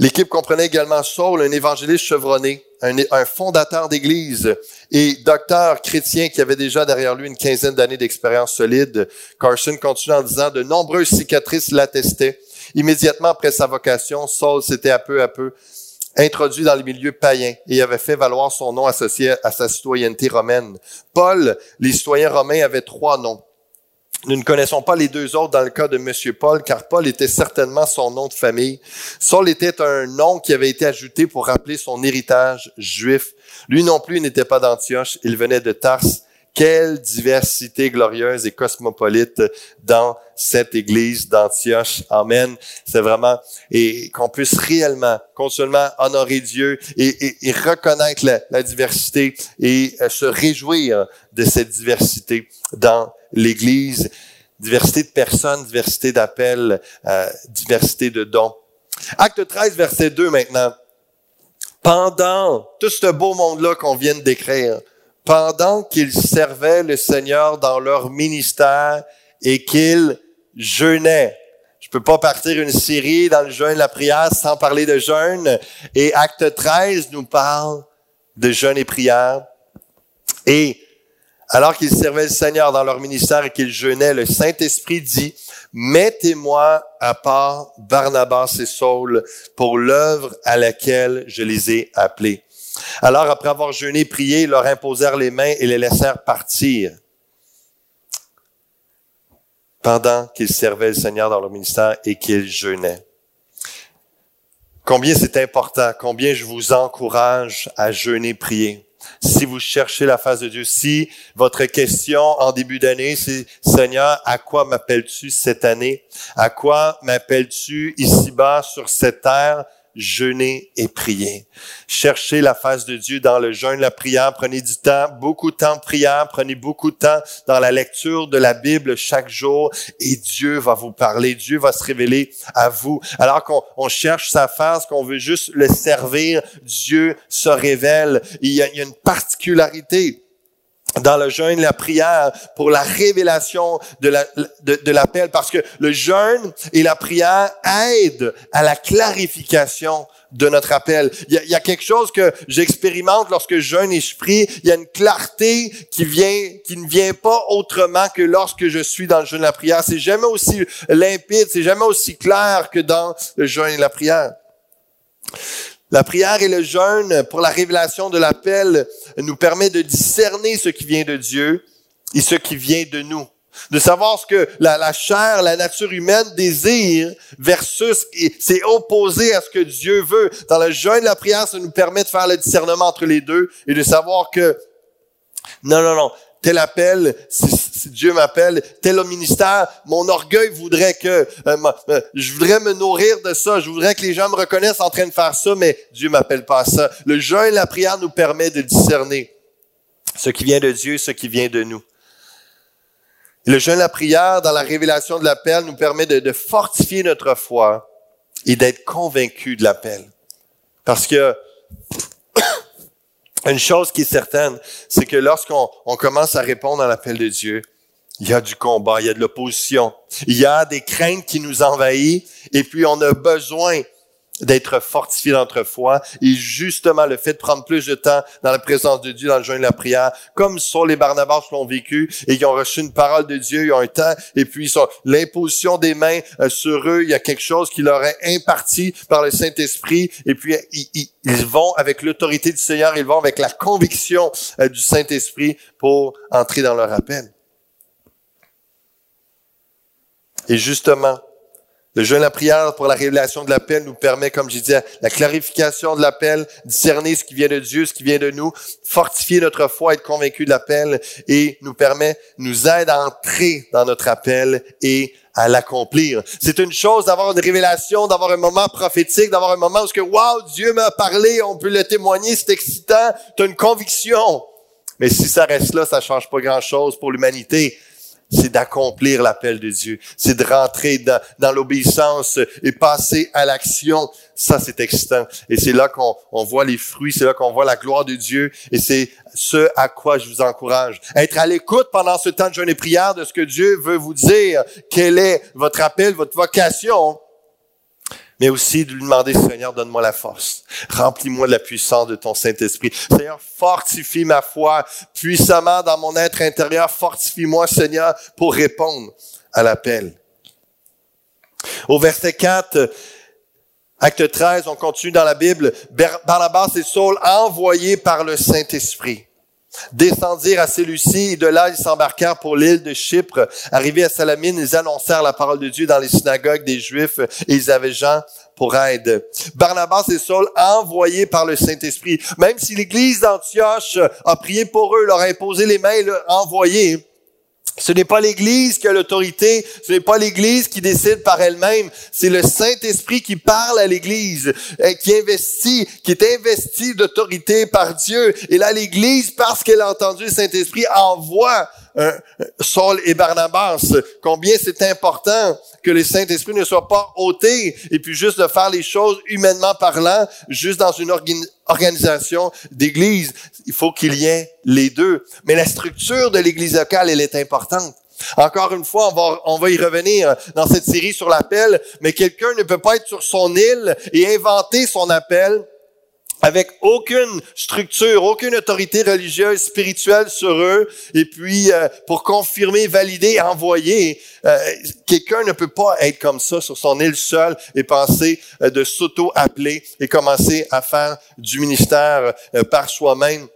S1: l'équipe comprenait également Saul, un évangéliste chevronné, un, fondateur d'église et docteur chrétien qui avait déjà derrière lui une quinzaine d'années d'expérience solide. Carson continue en disant, de nombreuses cicatrices l'attestaient. Immédiatement après sa vocation, Saul s'était à peu à peu introduit dans les milieux païens et avait fait valoir son nom associé à sa citoyenneté romaine. Paul, les citoyens romains avaient trois noms. Nous ne connaissons pas les deux autres dans le cas de M. Paul, car Paul était certainement son nom de famille. Saul était un nom qui avait été ajouté pour rappeler son héritage juif. Lui non plus n'était pas d'Antioche, il venait de Tars. Quelle diversité glorieuse et cosmopolite dans cette église d'Antioche. Amen. C'est vraiment, et qu'on puisse réellement, seulement honorer Dieu et, et, reconnaître la, la, diversité et euh, se réjouir de cette diversité dans l'Église, diversité de personnes, diversité d'appels, euh, diversité de dons. Acte 13, verset 2 maintenant. Pendant tout ce beau monde-là qu'on vient de décrire, pendant qu'ils servaient le Seigneur dans leur ministère et qu'ils jeûnaient. Je peux pas partir une série dans le jeûne, la prière sans parler de jeûne. Et acte 13 nous parle de jeûne et prière. Et alors qu'ils servaient le Seigneur dans leur ministère et qu'ils jeûnaient, le Saint-Esprit dit, mettez-moi à part Barnabas et Saul pour l'œuvre à laquelle je les ai appelés. Alors, après avoir jeûné, prié, ils leur imposèrent les mains et les laissèrent partir pendant qu'ils servaient le Seigneur dans leur ministère et qu'ils jeûnaient. Combien c'est important, combien je vous encourage à jeûner, prier si vous cherchez la face de Dieu, si votre question en début d'année, c'est Seigneur, à quoi m'appelles-tu cette année? À quoi m'appelles-tu ici-bas sur cette terre? Jeûner et prier. Cherchez la face de Dieu dans le jeûne, la prière. Prenez du temps, beaucoup de temps de prière. Prenez beaucoup de temps dans la lecture de la Bible chaque jour et Dieu va vous parler. Dieu va se révéler à vous. Alors qu'on cherche sa face, qu'on veut juste le servir, Dieu se révèle. Il y a, il y a une particularité dans le jeûne, la prière pour la révélation de l'appel, de, parce que le jeûne et la prière aident à la clarification de notre appel. Il y a, quelque chose que j'expérimente lorsque je jeûne et je prie. Il y a une clarté qui vient, qui ne vient pas autrement que lorsque je suis dans le jeûne et la prière. C'est jamais aussi limpide, c'est jamais aussi clair que dans le jeûne et la prière. La prière et le jeûne pour la révélation de l'appel nous permet de discerner ce qui vient de Dieu et ce qui vient de nous. De savoir ce que la, chair, la nature humaine désire versus c'est opposé à ce que Dieu veut. Dans le jeûne et la prière, ça nous permet de faire le discernement entre les deux et de savoir que non, non, non, tel appel, si, Dieu m'appelle, tel ministère, mon orgueil voudrait que, euh, euh, je voudrais me nourrir de ça, je voudrais que les gens me reconnaissent en train de faire ça, mais Dieu m'appelle pas à ça. Le jeûne et la prière nous permet de discerner ce qui vient de Dieu, ce qui vient de nous. le jeûne et la prière, dans la révélation de l'appel, nous permet de, de fortifier notre foi et d'être convaincu de l'appel. Parce que une chose qui est certaine, c'est que lorsqu'on on commence à répondre à l'appel de Dieu, il y a du combat, il y a de l'opposition, il y a des craintes qui nous envahissent, et puis on a besoin d'être fortifié dans notre foi. Et justement, le fait de prendre plus de temps dans la présence de Dieu, dans le jeûne et la prière, comme sont les Barnabas l'ont vécu et qui ont reçu une parole de Dieu, ils ont un temps, et puis l'imposition des mains euh, sur eux, il y a quelque chose qui leur est imparti par le Saint-Esprit, et puis ils, ils, vont avec l'autorité du Seigneur, ils vont avec la conviction euh, du Saint-Esprit pour entrer dans leur appel. Et justement, le jeûne, la prière pour la révélation de l'appel nous permet, comme je disais, la clarification de l'appel, discerner ce qui vient de Dieu, ce qui vient de nous, fortifier notre foi, être convaincu de l'appel et nous permet, nous aide à entrer dans notre appel et à l'accomplir. C'est une chose d'avoir une révélation, d'avoir un moment prophétique, d'avoir un moment où ce que, wow, Dieu m'a parlé, on peut le témoigner, c'est excitant, tu une conviction. Mais si ça reste là, ça change pas grand chose pour l'humanité c'est d'accomplir l'appel de Dieu, c'est de rentrer dans, l'obéissance et passer à l'action. Ça, c'est excitant. Et c'est là qu'on on voit les fruits, c'est là qu'on voit la gloire de Dieu. Et c'est ce à quoi je vous encourage. Être à l'écoute pendant ce temps de jeûne et prière de ce que Dieu veut vous dire, quel est votre appel, votre vocation? Mais aussi de lui demander, Seigneur, donne-moi la force. Remplis-moi de la puissance de ton Saint-Esprit. Seigneur, fortifie ma foi puissamment dans mon être intérieur. Fortifie-moi, Seigneur, pour répondre à l'appel. Au verset 4, acte 13, on continue dans la Bible. Barnabas et Saul envoyés par le Saint-Esprit. Descendirent à Séleucie et de là ils s'embarquèrent pour l'île de Chypre. Arrivés à Salamine, ils annoncèrent la parole de Dieu dans les synagogues des Juifs et ils avaient Jean pour aide. Barnabas et Saul envoyés par le Saint-Esprit. Même si l'église d'Antioche a prié pour eux, leur a imposé les mains, leur a envoyé, ce n'est pas l'Église qui a l'autorité, ce n'est pas l'Église qui décide par elle-même, c'est le Saint-Esprit qui parle à l'Église, euh, qui investit, qui est investi d'autorité par Dieu. Et là, l'Église, parce qu'elle a entendu le Saint-Esprit, envoie euh, Saul et Barnabas. Combien c'est important que le Saint-Esprit ne soit pas ôté et puis juste de faire les choses humainement parlant, juste dans une organisation d'église. Il faut qu'il y ait les deux. Mais la structure de l'église locale, elle est importante. Encore une fois, on va, on va y revenir dans cette série sur l'appel, mais quelqu'un ne peut pas être sur son île et inventer son appel avec aucune structure, aucune autorité religieuse, spirituelle sur eux, et puis euh, pour confirmer, valider, envoyer, euh, quelqu'un ne peut pas être comme ça sur son île seul et penser euh, de s'auto-appeler et commencer à faire du ministère par soi-même.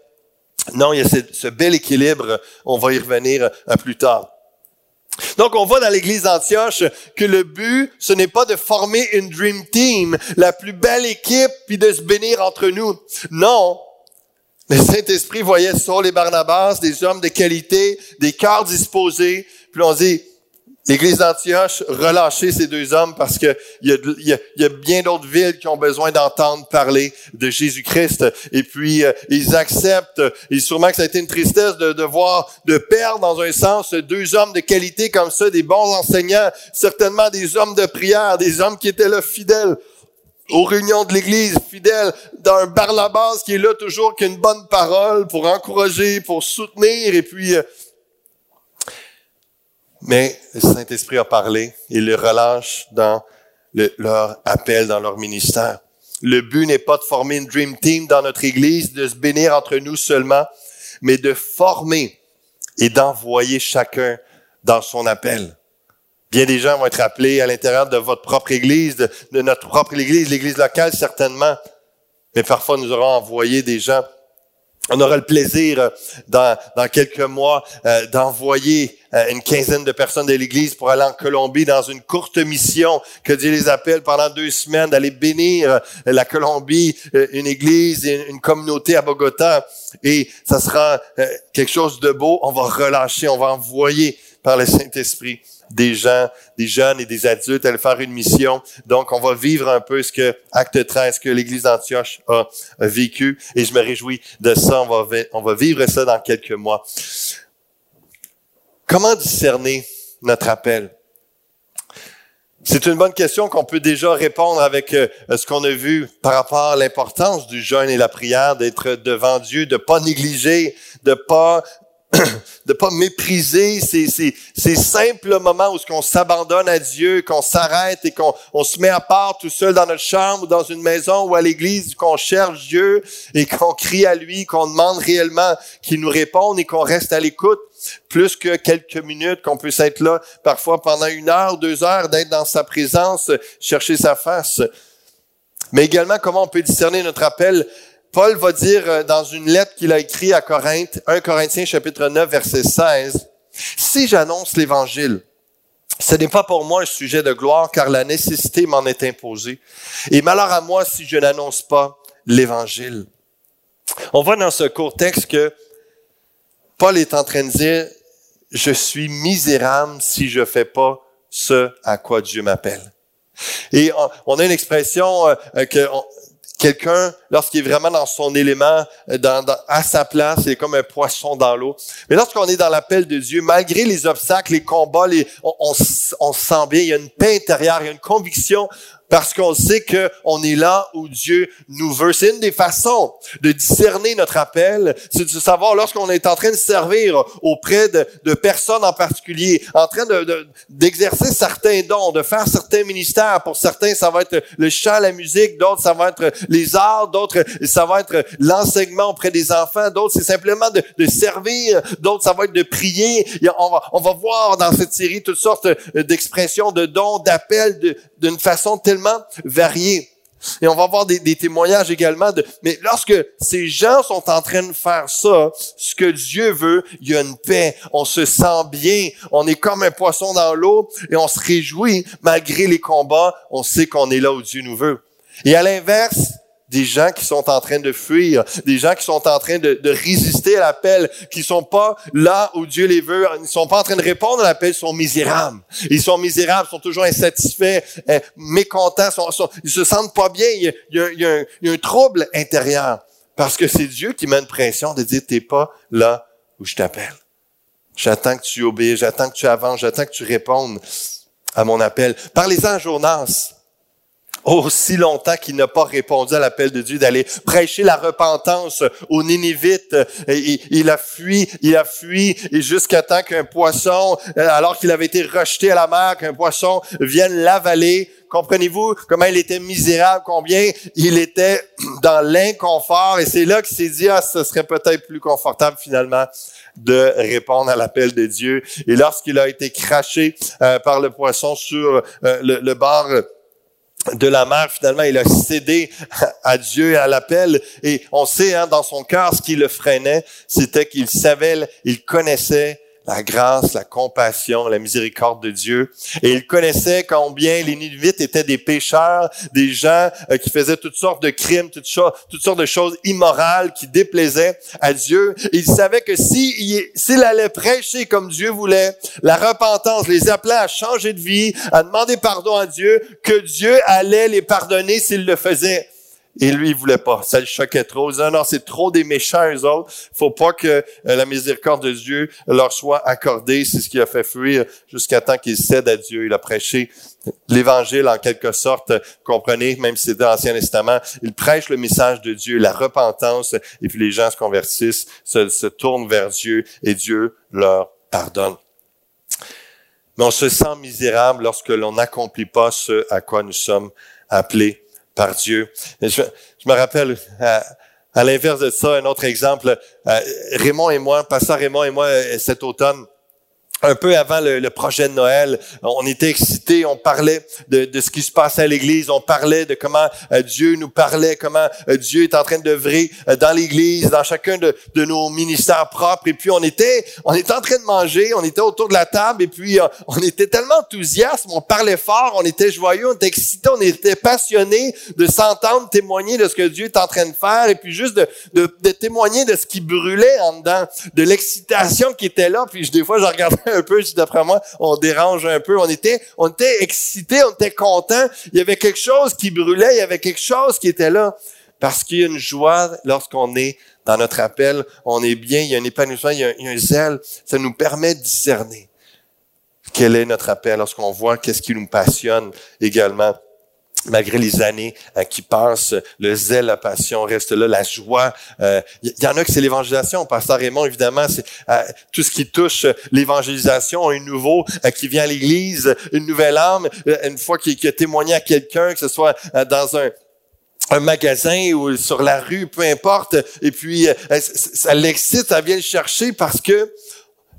S1: Non, il y a ce, ce, bel équilibre, on va y revenir plus tard. Donc, on voit dans l'église d'Antioche que le but, ce n'est pas de former une dream team, la plus belle équipe, puis de se bénir entre nous. Non. Le Saint-Esprit voyait sur les Barnabas des hommes de qualité, des cœurs disposés. Puis on dit, L'Église d'Antioche, relâcher ces deux hommes parce que il y a, y a bien d'autres villes qui ont besoin d'entendre parler de Jésus-Christ. Et puis, euh, ils acceptent, et sûrement que ça a été une tristesse de, de voir, de perdre dans un sens deux hommes de qualité comme ça, des bons enseignants, certainement des hommes de prière, des hommes qui étaient là fidèles aux réunions de l'Église, fidèles d'un Barnabas qui est là toujours qu'une bonne parole pour encourager, pour soutenir, et puis... Euh, mais le Saint-Esprit a parlé, il les relâche dans leur appel, dans leur ministère. Le but n'est pas de former une dream team dans notre Église, de se bénir entre nous seulement, mais de former et d'envoyer chacun dans son appel. Bien des gens vont être appelés à l'intérieur de votre propre Église, de, notre propre Église, l'Église locale certainement, mais parfois nous aurons envoyé des gens on aura le plaisir euh, dans, quelques mois euh, d'envoyer une quinzaine de personnes de l'Église pour aller en Colombie dans une courte mission que Dieu les appelle pendant deux semaines d'aller bénir la Colombie, une Église, et une communauté à Bogota. Et ça sera quelque chose de beau. On va relâcher, on va envoyer par le Saint-Esprit des gens, des jeunes et des adultes, aller faire une mission. Donc, on va vivre un peu ce que Acte 13, que l'Église d'Antioche a, vécu. Et je me réjouis de ça. On va, on va vivre ça dans quelques mois. Comment discerner notre appel? C'est une bonne question qu'on peut déjà répondre avec euh, ce qu'on a vu par rapport à l'importance du jeûne et la prière, d'être devant Dieu, de pas négliger, de pas de pas mépriser ces, simples moments où on s'abandonne à Dieu, qu'on s'arrête et qu'on on se met à part tout seul dans notre chambre ou dans une maison ou à l'église, qu'on cherche Dieu et qu'on crie à lui, qu'on demande réellement qu'il nous réponde et qu'on reste à l'écoute plus que quelques minutes, qu'on puisse être là parfois pendant une heure, deux heures, d'être dans sa présence, chercher sa face. Mais également, comment on peut discerner notre appel Paul va dire euh, dans une lettre qu'il a écrite à Corinthe, 1 Corinthiens chapitre 9 verset 16, Si j'annonce l'évangile, ce n'est pas pour moi un sujet de gloire car la nécessité m'en est imposée. Et malheur à moi si je n'annonce pas l'évangile. On voit dans ce court texte que Paul est en train de dire, je suis misérable si je fais pas ce à quoi Dieu m'appelle. Et on a une expression euh, que quelqu'un, lorsqu'il est vraiment dans son élément, euh, à sa place, il est comme un poisson dans l'eau. Mais lorsqu'on est dans l'appel de Dieu, malgré les obstacles, les combats, on, on se sent bien, il y a une paix intérieure, il y a une conviction parce qu'on sait qu'on est là où Dieu nous veut. C'est une des façons de discerner notre appel, c'est de savoir lorsqu'on est en train de servir auprès de, personnes en particulier, en train de, d'exercer certains dons, de faire certains ministères. Pour certains, ça va être le chant, la musique, d'autres, ça va être les arts, d'autres, ça va être l'enseignement auprès des enfants, d'autres, c'est simplement de, servir, d'autres, ça va être de prier. On va voir dans cette série toutes sortes d'expressions, de dons, d'appels, d'une façon tellement variée. Et on va voir des, des, témoignages également de, mais lorsque ces gens sont en train de faire ça, ce que Dieu veut, il y a une paix, on se sent bien, on est comme un poisson dans l'eau et on se réjouit malgré les combats, on sait qu'on est là où Dieu nous veut. Et à l'inverse, des gens qui sont en train de fuir, des gens qui sont en train de, de résister à l'appel, qui sont pas là où Dieu les veut, ils sont pas en train de répondre à l'appel, ils sont misérables. Ils sont misérables, sont toujours insatisfaits, euh, mécontents, sont, sont, ils se sentent pas bien. Il y, a, il, y a, il, y a un, il y a, un, trouble intérieur. Parce que c'est Dieu qui met une pression de dire t'es pas là où je t'appelle. J'attends que tu obéis, j'attends que tu avances, j'attends que tu répondes à mon appel. Parlez-en à Jonas aussi longtemps qu'il n'a pas répondu à l'appel de Dieu d'aller prêcher la repentance aux Ninivites. Il a fui, il a fui, et jusqu'à temps qu'un poisson, euh, alors qu'il avait été rejeté à la mer, qu'un poisson vienne l'avaler. Comprenez-vous comment il était misérable, combien il était dans l'inconfort? Et c'est là qu'il s'est dit, ah, ce serait peut-être plus confortable finalement de répondre à l'appel de Dieu. Et lorsqu'il a été craché euh, par le poisson sur euh, le, le bord de la mer, finalement, il a cédé à Dieu et à l'appel. Et on sait, hein, dans son cœur, ce qui le freinait, c'était qu'il savait, il connaissait la grâce, la compassion, la miséricorde de Dieu. Et il connaissait combien les Ninevites étaient des pécheurs, des gens euh, qui faisaient toutes sortes de crimes, toutes, sortes de choses immorales qui déplaisaient à Dieu. Il savait que s'il allait prêcher comme Dieu voulait, la repentance, les appelait à changer de vie, à demander pardon à Dieu, que Dieu allait les pardonner s'il le faisait. Et lui, il voulait pas. Ça le choquait trop. Il disait, non, c'est trop des méchants, eux autres. Faut pas que euh, la miséricorde de Dieu leur soit accordée. C'est ce qui a fait fuir jusqu'à temps qu'il cède à Dieu. Il a prêché l'évangile en quelque sorte, comprenez, même si c'est dans l'Ancien Testament. Il prêche le message de Dieu, la repentance, et puis les gens se convertissent, se, se tournent vers Dieu, et Dieu leur pardonne. Mais on se sent misérable lorsque l'on n'accomplit pas ce à quoi nous sommes appelés par Dieu. Je, me rappelle, à, à l'inverse de ça, un autre exemple, euh, Raymond et moi, Pasteur Raymond et moi, euh, cet automne, un peu avant le, projet de Noël, on était excités, on parlait de, ce qui se passait à l'Église, on parlait de comment euh, Dieu nous parlait, comment euh, Dieu est en train d'œuvrer euh, dans l'Église, dans chacun de, nos ministères propres. Et puis on était, on était en train de manger, on était autour de la table, et puis on était tellement enthousiastes, on parlait fort, on était joyeux, on était excités, on était passionnés de s'entendre témoigner de ce que Dieu est en train de faire, et puis juste de, de, de témoigner de ce qui brûlait en dedans, de l'excitation qui était là. Puis des fois, je regardais un peu, d'après moi, on dérange un peu. On était, on était excités, on était contents. Il y avait quelque chose qui brûlait, il y avait quelque chose qui était là. Parce qu'il y a une joie lorsqu'on est dans notre appel, on est bien, il y a un épanouissement, il y a un, il y a un zèle. Ça nous permet de discerner quel est notre appel lorsqu'on voit qu'est-ce qui nous passionne également malgré les années euh, qui passent, le zèle, la passion reste là, la joie. Il euh, y, en a que c'est l'évangélisation. Pasteur Raymond, évidemment, c'est euh, tout ce qui touche l'évangélisation, un nouveau qui vient à l'Église, une nouvelle âme, une fois qu'il a témoigné à quelqu'un, que ce soit dans un magasin ou sur la rue, peu importe, et puis ça l'excite, ça vient le chercher parce que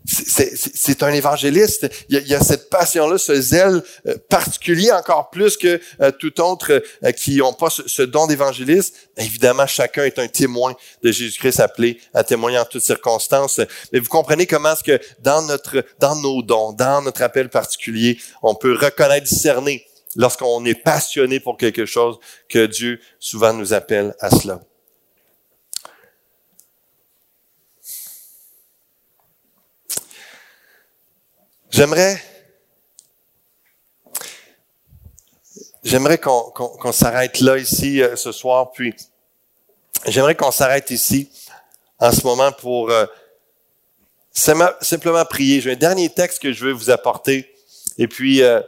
S1: c'est un évangéliste. Il y, a, cette passion-là, ce zèle euh, particulier encore plus que euh, tout autre euh, qui n'ont pas ce, don d'évangéliste. Évidemment, chacun est un témoin de Jésus-Christ appelé à témoigner en toutes circonstances. Mais vous comprenez comment est-ce que dans notre, dans nos dons, dans notre appel particulier, on peut reconnaître, discerner lorsqu'on est passionné pour quelque chose que Dieu souvent nous appelle à cela. J'aimerais, j'aimerais qu'on s'arrête là ici euh, ce soir, puis j'aimerais qu'on s'arrête ici en ce moment pour euh, simplement prier. J'ai un dernier texte que je veux vous apporter, et puis euh,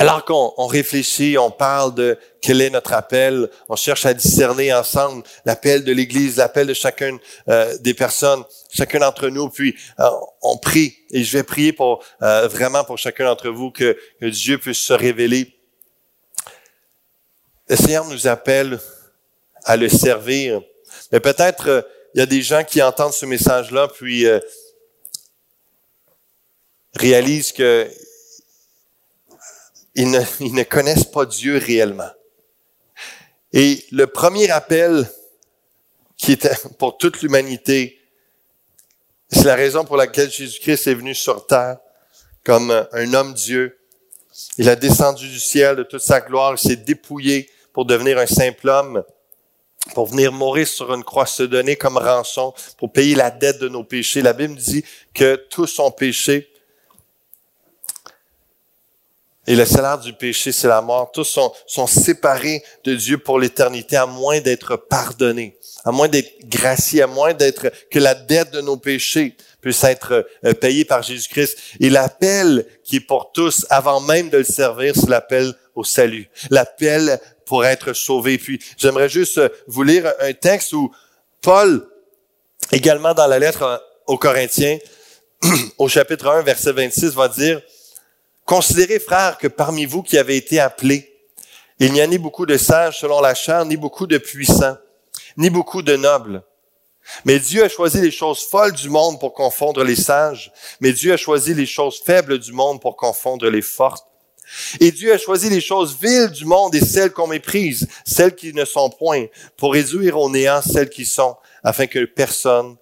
S1: alors qu'on réfléchit, on parle de quel est notre appel, on cherche à discerner ensemble l'appel de l'Église, l'appel de chacune euh, des personnes, chacun d'entre nous, puis euh, on prie. Et je vais prier pour euh, vraiment pour chacun d'entre vous que, que, Dieu puisse se révéler. Le Seigneur nous appelle à le servir. Mais peut-être il y a des gens qui entendent ce message-là, puis réalisent que ils ne, ils ne connaissent pas Dieu réellement. Et le premier appel qui était pour toute l'humanité, c'est la raison pour laquelle Jésus-Christ est venu sur terre comme un homme Dieu. Il a descendu du ciel de toute sa gloire, il s'est dépouillé pour devenir un simple homme, pour venir mourir sur une croix, se donner comme rançon, pour payer la dette de nos péchés. La Bible dit que tous ont péché et le salaire du péché, c'est la mort. Tous sont, sont séparés de Dieu pour l'éternité, à moins d'être pardonnés, à moins d'être graciés, à moins d'être que la dette de nos péchés puisse être euh, payée par Jésus-Christ. Et l'appel qui est pour tous, avant même de le servir, c'est l'appel au salut. L'appel pour être sauvé. Puis j'aimerais juste euh, vous lire un texte où Paul, également dans la lettre euh, aux Corinthiens, au chapitre 1, verset 26, va dire, Considérez, frères, que parmi vous qui avez été appelés, il n'y a ni beaucoup de sages selon la chair, ni beaucoup de puissants, ni beaucoup de nobles. Mais Dieu a choisi les choses folles du monde pour confondre les sages, mais Dieu a choisi les choses faibles du monde pour confondre les fortes. Et Dieu a choisi les choses viles du monde et celles qu'on méprise, celles qui ne sont point, pour réduire au néant celles qui sont, afin que personne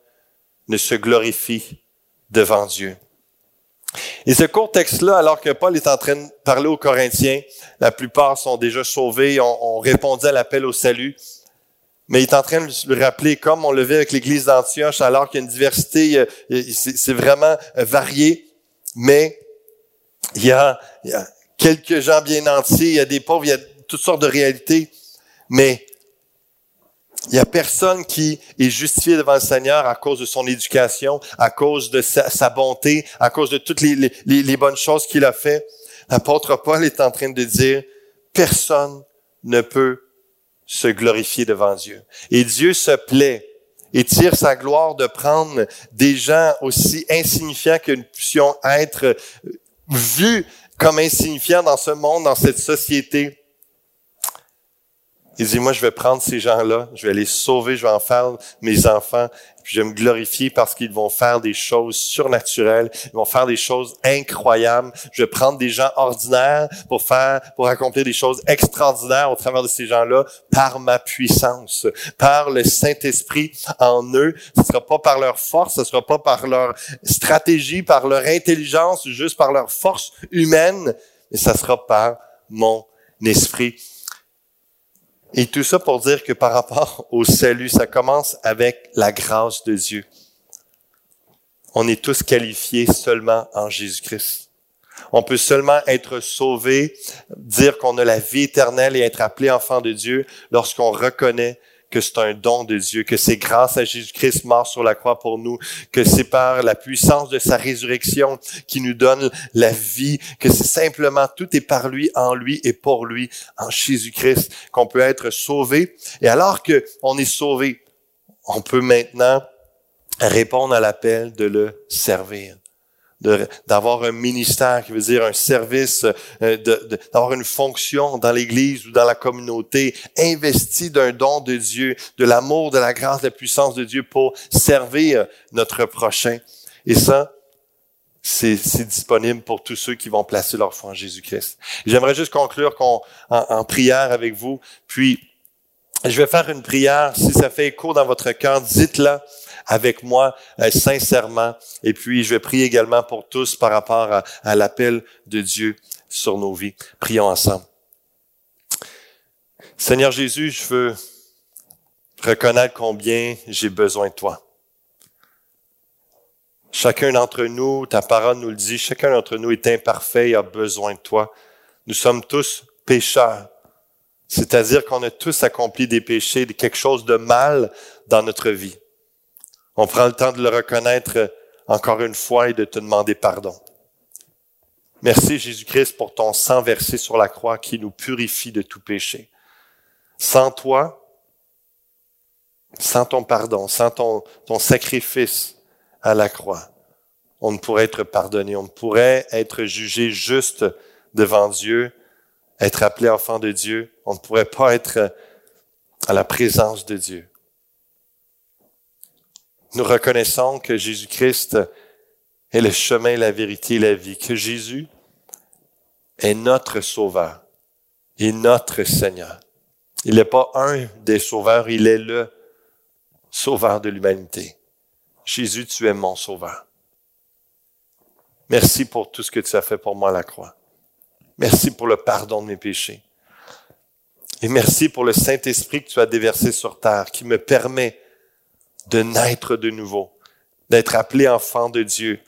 S1: ne se glorifie devant Dieu. Et ce court texte-là, alors que Paul est en train de parler aux Corinthiens, la plupart sont déjà sauvés, ont, répondu à l'appel au salut, mais il est en train de le rappeler, comme on le vit avec l'Église d'Antioche, alors qu'il y a une diversité, c'est vraiment varié, mais il y, a, quelques gens bien entiers, il y a des pauvres, il y a toutes sortes de réalités, mais il y a personne qui est justifié devant le Seigneur à cause de son éducation, à cause de sa, bonté, à cause de toutes les, les bonnes choses qu'il a fait. L'apôtre Paul est en train de dire, personne ne peut se glorifier devant Dieu. Et Dieu se plaît et tire sa gloire de prendre des gens aussi insignifiants que nous puissions être vus comme insignifiants dans ce monde, dans cette société il dit, moi, je vais prendre ces gens-là, je vais les sauver, je vais en faire mes enfants, puis je vais me glorifier parce qu'ils vont faire des choses surnaturelles, ils vont faire des choses incroyables. Je vais prendre des gens ordinaires pour faire, pour accomplir des choses extraordinaires au travers de ces gens-là par ma puissance, par le Saint-Esprit en eux. Ce sera pas par leur force, ce sera pas par leur stratégie, par leur intelligence, juste par leur force humaine, mais ça sera par mon esprit. Et tout ça pour dire que par rapport au salut, ça commence avec la grâce de Dieu. On est tous qualifiés seulement en Jésus-Christ. On peut seulement être sauvé, dire qu'on a la vie éternelle et être appelé enfant de Dieu lorsqu'on reconnaît que c'est un don de Dieu, que c'est grâce à Jésus-Christ mort sur la croix pour nous, que c'est par la puissance de sa résurrection qui nous donne la vie, que c'est simplement tout est par lui, en lui et pour lui, en Jésus-Christ, qu'on peut être sauvé. Et alors que on est sauvé, on peut maintenant répondre à l'appel de le servir d'avoir un ministère qui veut dire un service, euh, d'avoir une fonction dans l'Église ou dans la communauté, investi d'un don de Dieu, de l'amour, de la grâce, de la puissance de Dieu pour servir notre prochain. Et ça, c'est disponible pour tous ceux qui vont placer leur foi en Jésus-Christ. J'aimerais juste conclure en, en prière avec vous, puis je vais faire une prière. Si ça fait écho dans votre cœur, dites-la avec moi euh, sincèrement. Et puis, je vais prier également pour tous par rapport à, à l'appel de Dieu sur nos vies. Prions ensemble. Seigneur Jésus, je veux reconnaître combien j'ai besoin de toi. Chacun d'entre nous, ta parole nous le dit, chacun d'entre nous est imparfait et a besoin de toi. Nous sommes tous pécheurs. C'est-à-dire qu'on a tous accompli des péchés, quelque chose de mal dans notre vie. On prend le temps de le reconnaître encore une fois et de te demander pardon. Merci Jésus-Christ pour ton sang versé sur la croix qui nous purifie de tout péché. Sans toi, sans ton pardon, sans ton, sacrifice à la croix, on ne pourrait être pardonné, on ne pourrait être jugé juste devant Dieu, être appelé enfant de Dieu, on ne pourrait pas être à la présence de Dieu. Nous reconnaissons que Jésus-Christ est le chemin, la vérité et la vie, que Jésus est notre Sauveur et notre Seigneur. Il n'est pas un des sauveurs, il est le sauveur de l'humanité. Jésus, tu es mon sauveur. Merci pour tout ce que tu as fait pour moi à la croix. Merci pour le pardon de mes péchés. Et merci pour le Saint-Esprit que tu as déversé sur terre, qui me permet de naître de nouveau, d'être appelé enfant de Dieu,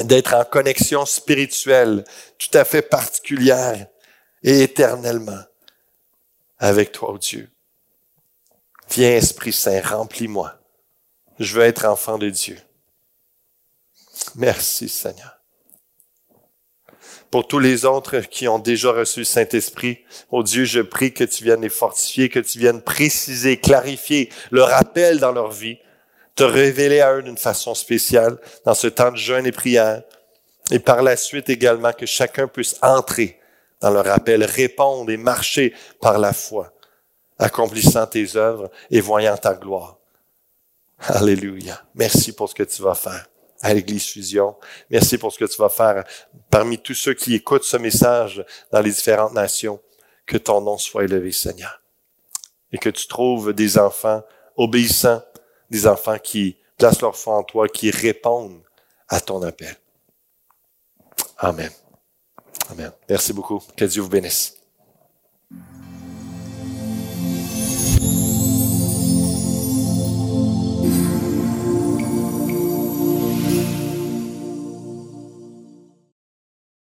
S1: d'être en connexion spirituelle tout à fait particulière et éternellement avec toi, oh Dieu. Viens, Esprit Saint, remplis-moi. Je veux être enfant de Dieu. Merci, Seigneur. Pour tous les autres qui ont déjà reçu le Saint-Esprit, oh Dieu, je prie que tu viennes les fortifier, que tu viennes préciser, clarifier le rappel dans leur vie, te révéler à eux d'une façon spéciale dans ce temps de jeûne et prière. Et par la suite également que chacun puisse entrer dans le rappel, répondre et marcher par la foi, accomplissant tes œuvres et voyant ta gloire. Alléluia. Merci pour ce que tu vas faire à l'Église Fusion. Merci pour ce que tu vas faire parmi tous ceux qui écoutent ce message dans les différentes nations. Que ton nom soit élevé, Seigneur. Et que tu trouves des enfants obéissants, des enfants qui placent leur foi en toi, qui répondent à ton appel. Amen. Amen. Merci beaucoup. Que Dieu vous bénisse.